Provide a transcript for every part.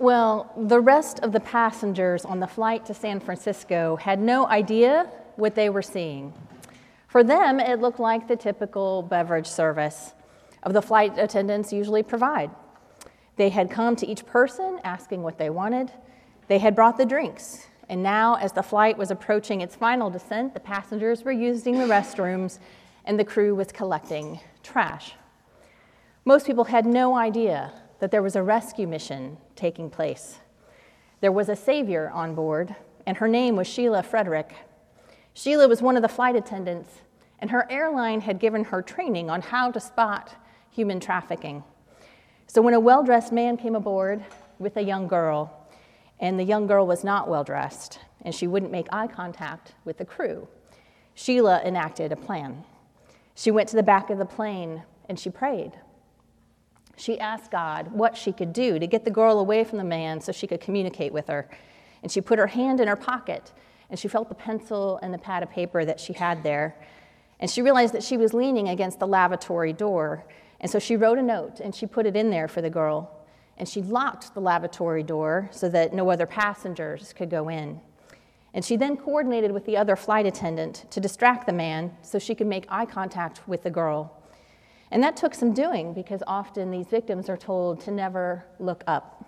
Well, the rest of the passengers on the flight to San Francisco had no idea what they were seeing. For them, it looked like the typical beverage service of the flight attendants usually provide. They had come to each person asking what they wanted. They had brought the drinks. And now, as the flight was approaching its final descent, the passengers were using the restrooms and the crew was collecting trash. Most people had no idea that there was a rescue mission taking place. There was a savior on board, and her name was Sheila Frederick. Sheila was one of the flight attendants, and her airline had given her training on how to spot human trafficking. So when a well dressed man came aboard with a young girl, and the young girl was not well dressed, and she wouldn't make eye contact with the crew, Sheila enacted a plan. She went to the back of the plane and she prayed. She asked God what she could do to get the girl away from the man so she could communicate with her. And she put her hand in her pocket and she felt the pencil and the pad of paper that she had there. And she realized that she was leaning against the lavatory door. And so she wrote a note and she put it in there for the girl. And she locked the lavatory door so that no other passengers could go in. And she then coordinated with the other flight attendant to distract the man so she could make eye contact with the girl. And that took some doing because often these victims are told to never look up.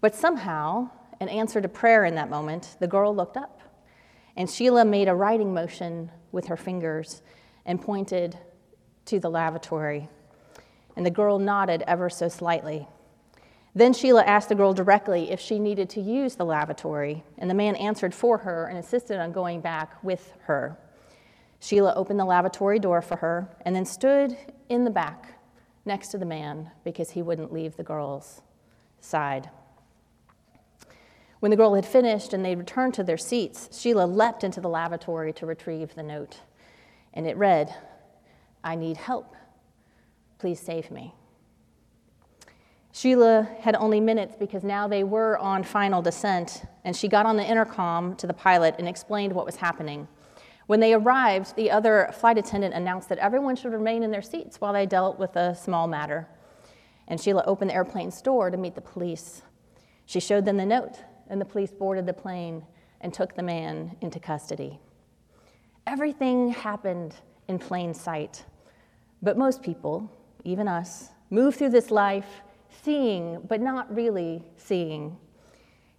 But somehow, in answer to prayer in that moment, the girl looked up. And Sheila made a writing motion with her fingers and pointed to the lavatory. And the girl nodded ever so slightly. Then Sheila asked the girl directly if she needed to use the lavatory, and the man answered for her and insisted on going back with her. Sheila opened the lavatory door for her and then stood in the back next to the man because he wouldn't leave the girl's side. When the girl had finished and they returned to their seats, Sheila leapt into the lavatory to retrieve the note. And it read, I need help. Please save me. Sheila had only minutes because now they were on final descent, and she got on the intercom to the pilot and explained what was happening. When they arrived, the other flight attendant announced that everyone should remain in their seats while they dealt with a small matter. And Sheila opened the airplane's door to meet the police. She showed them the note, and the police boarded the plane and took the man into custody. Everything happened in plain sight, but most people, even us, move through this life seeing, but not really seeing.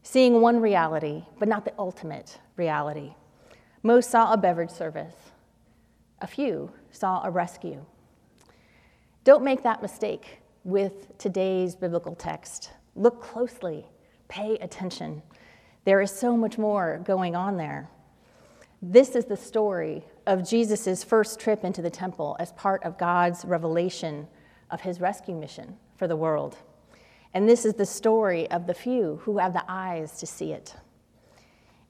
Seeing one reality, but not the ultimate reality. Most saw a beverage service, a few saw a rescue. Don't make that mistake with today's biblical text. Look closely, pay attention. There is so much more going on there. This is the story of Jesus' first trip into the temple as part of God's revelation of his rescue mission for the world. And this is the story of the few who have the eyes to see it.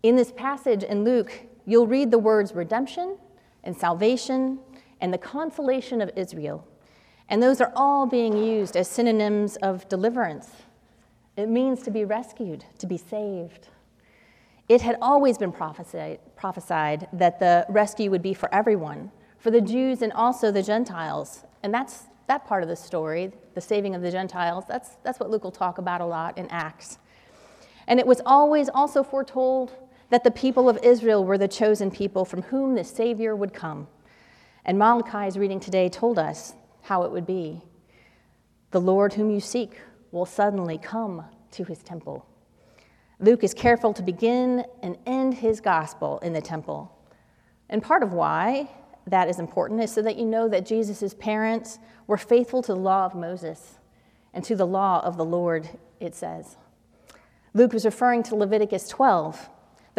In this passage in Luke, you'll read the words redemption and salvation and the consolation of Israel. And those are all being used as synonyms of deliverance. It means to be rescued, to be saved. It had always been prophesied, prophesied, that the rescue would be for everyone, for the Jews and also the Gentiles. And that's that part of the story, the saving of the Gentiles. That's, that's what Luke will talk about a lot in Acts. And it was always also foretold that the people of Israel were the chosen people from whom the Savior would come. And Malachi's reading today told us how it would be. The Lord whom you seek will suddenly come to his temple. Luke is careful to begin and end his gospel in the temple. And part of why that is important is so that you know that Jesus' parents were faithful to the law of Moses and to the law of the Lord, it says. Luke was referring to Leviticus 12,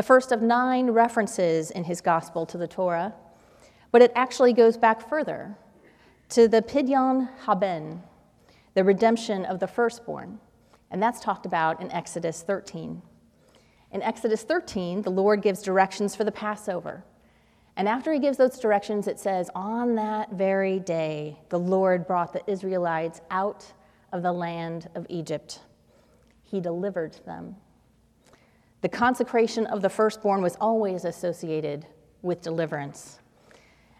the first of nine references in his gospel to the Torah, but it actually goes back further to the Pidyon Haben, the redemption of the firstborn. And that's talked about in Exodus 13. In Exodus 13, the Lord gives directions for the Passover. And after he gives those directions, it says, On that very day, the Lord brought the Israelites out of the land of Egypt. He delivered them. The consecration of the firstborn was always associated with deliverance.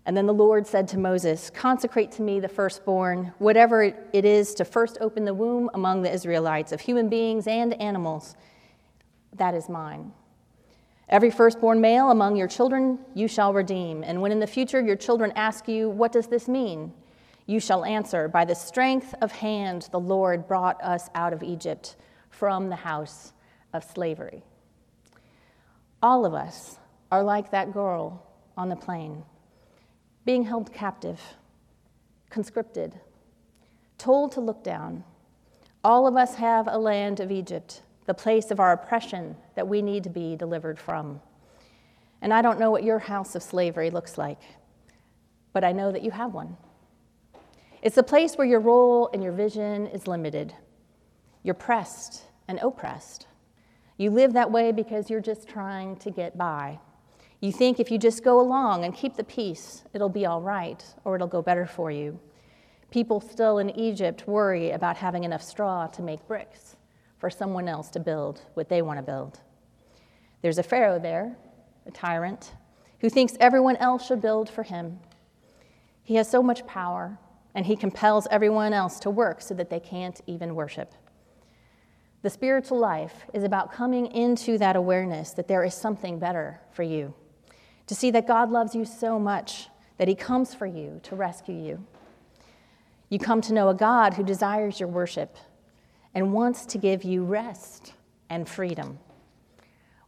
And then the Lord said to Moses, Consecrate to me the firstborn, whatever it is to first open the womb among the Israelites, of human beings and animals. That is mine. Every firstborn male among your children you shall redeem. And when in the future your children ask you, What does this mean? you shall answer, By the strength of hand the Lord brought us out of Egypt from the house of slavery. All of us are like that girl on the plane, being held captive, conscripted, told to look down. All of us have a land of Egypt, the place of our oppression that we need to be delivered from. And I don't know what your house of slavery looks like, but I know that you have one. It's a place where your role and your vision is limited. You're pressed and oppressed. You live that way because you're just trying to get by. You think if you just go along and keep the peace, it'll be all right or it'll go better for you. People still in Egypt worry about having enough straw to make bricks for someone else to build what they want to build. There's a Pharaoh there, a tyrant, who thinks everyone else should build for him. He has so much power, and he compels everyone else to work so that they can't even worship. The spiritual life is about coming into that awareness that there is something better for you to see that God loves you so much that he comes for you to rescue you. You come to know a God who desires your worship and wants to give you rest and freedom.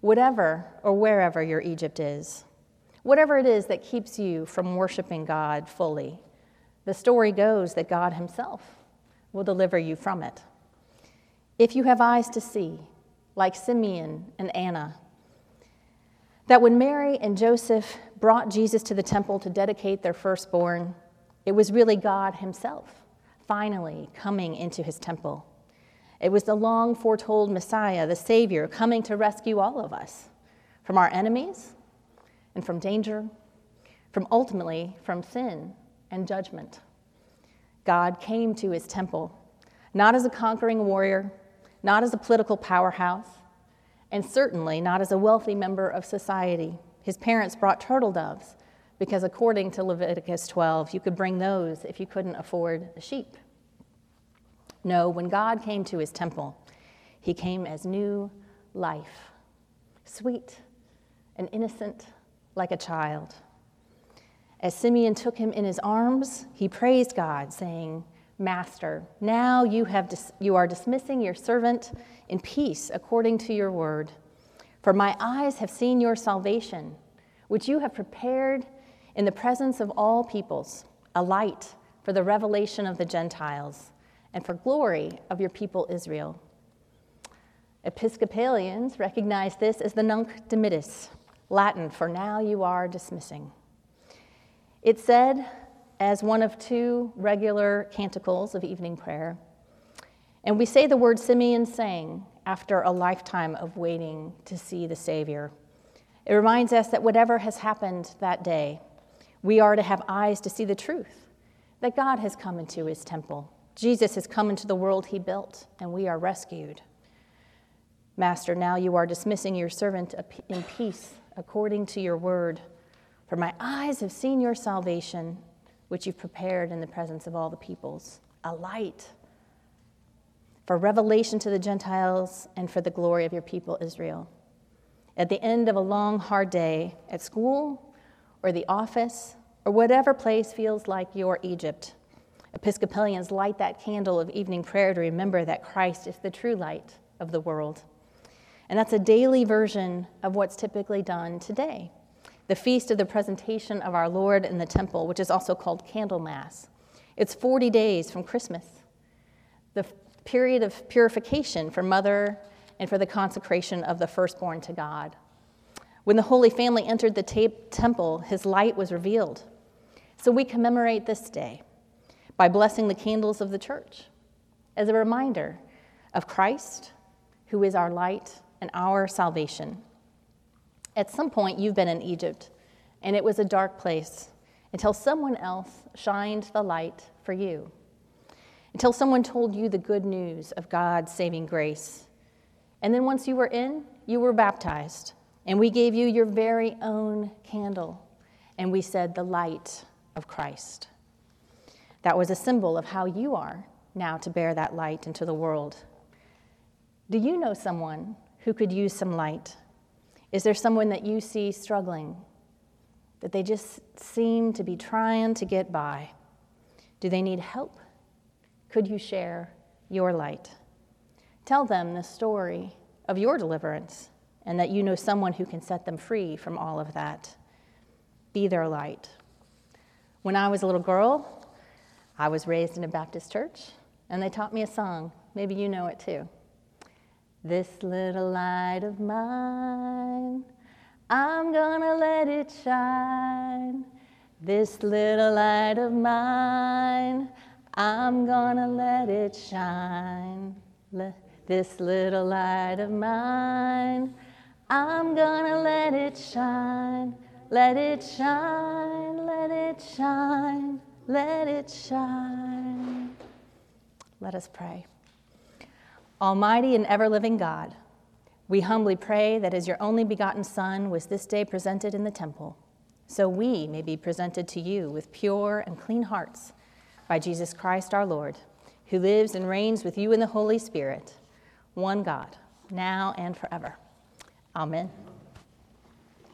Whatever or wherever your Egypt is, whatever it is that keeps you from worshiping God fully, the story goes that God Himself will deliver you from it. If you have eyes to see, like Simeon and Anna, that when Mary and Joseph brought Jesus to the temple to dedicate their firstborn, it was really God Himself finally coming into His temple. It was the long foretold Messiah, the Savior, coming to rescue all of us from our enemies and from danger, from ultimately from sin and judgment. God came to His temple, not as a conquering warrior, not as a political powerhouse and certainly not as a wealthy member of society. His parents brought turtle doves because, according to Leviticus 12, you could bring those if you couldn't afford the sheep. No, when God came to his temple, he came as new life, sweet and innocent like a child. As Simeon took him in his arms, he praised God, saying, Master, now you, have dis- you are dismissing your servant in peace according to your word. For my eyes have seen your salvation, which you have prepared in the presence of all peoples, a light for the revelation of the Gentiles and for glory of your people Israel. Episcopalians recognize this as the Nunc Dimittis, Latin for now you are dismissing. It said, as one of two regular canticles of evening prayer. And we say the word Simeon sang after a lifetime of waiting to see the Savior. It reminds us that whatever has happened that day, we are to have eyes to see the truth that God has come into his temple. Jesus has come into the world he built, and we are rescued. Master, now you are dismissing your servant in peace according to your word. For my eyes have seen your salvation which you've prepared in the presence of all the peoples, a light for revelation to the Gentiles and for the glory of your people Israel. At the end of a long, hard day at school or the office or whatever place feels like your Egypt, Episcopalians light that candle of evening prayer to remember that Christ is the true light of the world. And that's a daily version of what's typically done today the feast of the presentation of our Lord in the temple, which is also called Candlemas. It's 40 days from Christmas, the period of purification for mother and for the consecration of the firstborn to God. When the Holy Family entered the ta- temple, his light was revealed. So we commemorate this day by blessing the candles of the church as a reminder of Christ, who is our light and our salvation. At some point, you've been in Egypt, and it was a dark place until someone else shined the light for you, until someone told you the good news of God's saving grace. And then once you were in, you were baptized, and we gave you your very own candle. and we said, the light of Christ. That was a symbol of how you are now to bear that light into the world. Do you know someone who could use some light? Is there someone that you see struggling, that they just seem to be trying to get by? Do they need help? Could you share your light? Tell them the story of your deliverance and that you know someone who can set them free from all of that. Be their light. When I was a little girl, I was raised in a Baptist church, and they taught me a song. Maybe you know it too. This little light of mine, I'm gonna let it shine. This little light of mine, I'm gonna let it shine. Let this little light of mine, I'm gonna let it shine. Let it shine, let it shine, let it shine. Let us pray. Almighty and ever living God, we humbly pray that as your only begotten Son was this day presented in the temple, so we may be presented to you with pure and clean hearts by Jesus Christ our Lord, who lives and reigns with you in the Holy Spirit, one God, now and forever. Amen.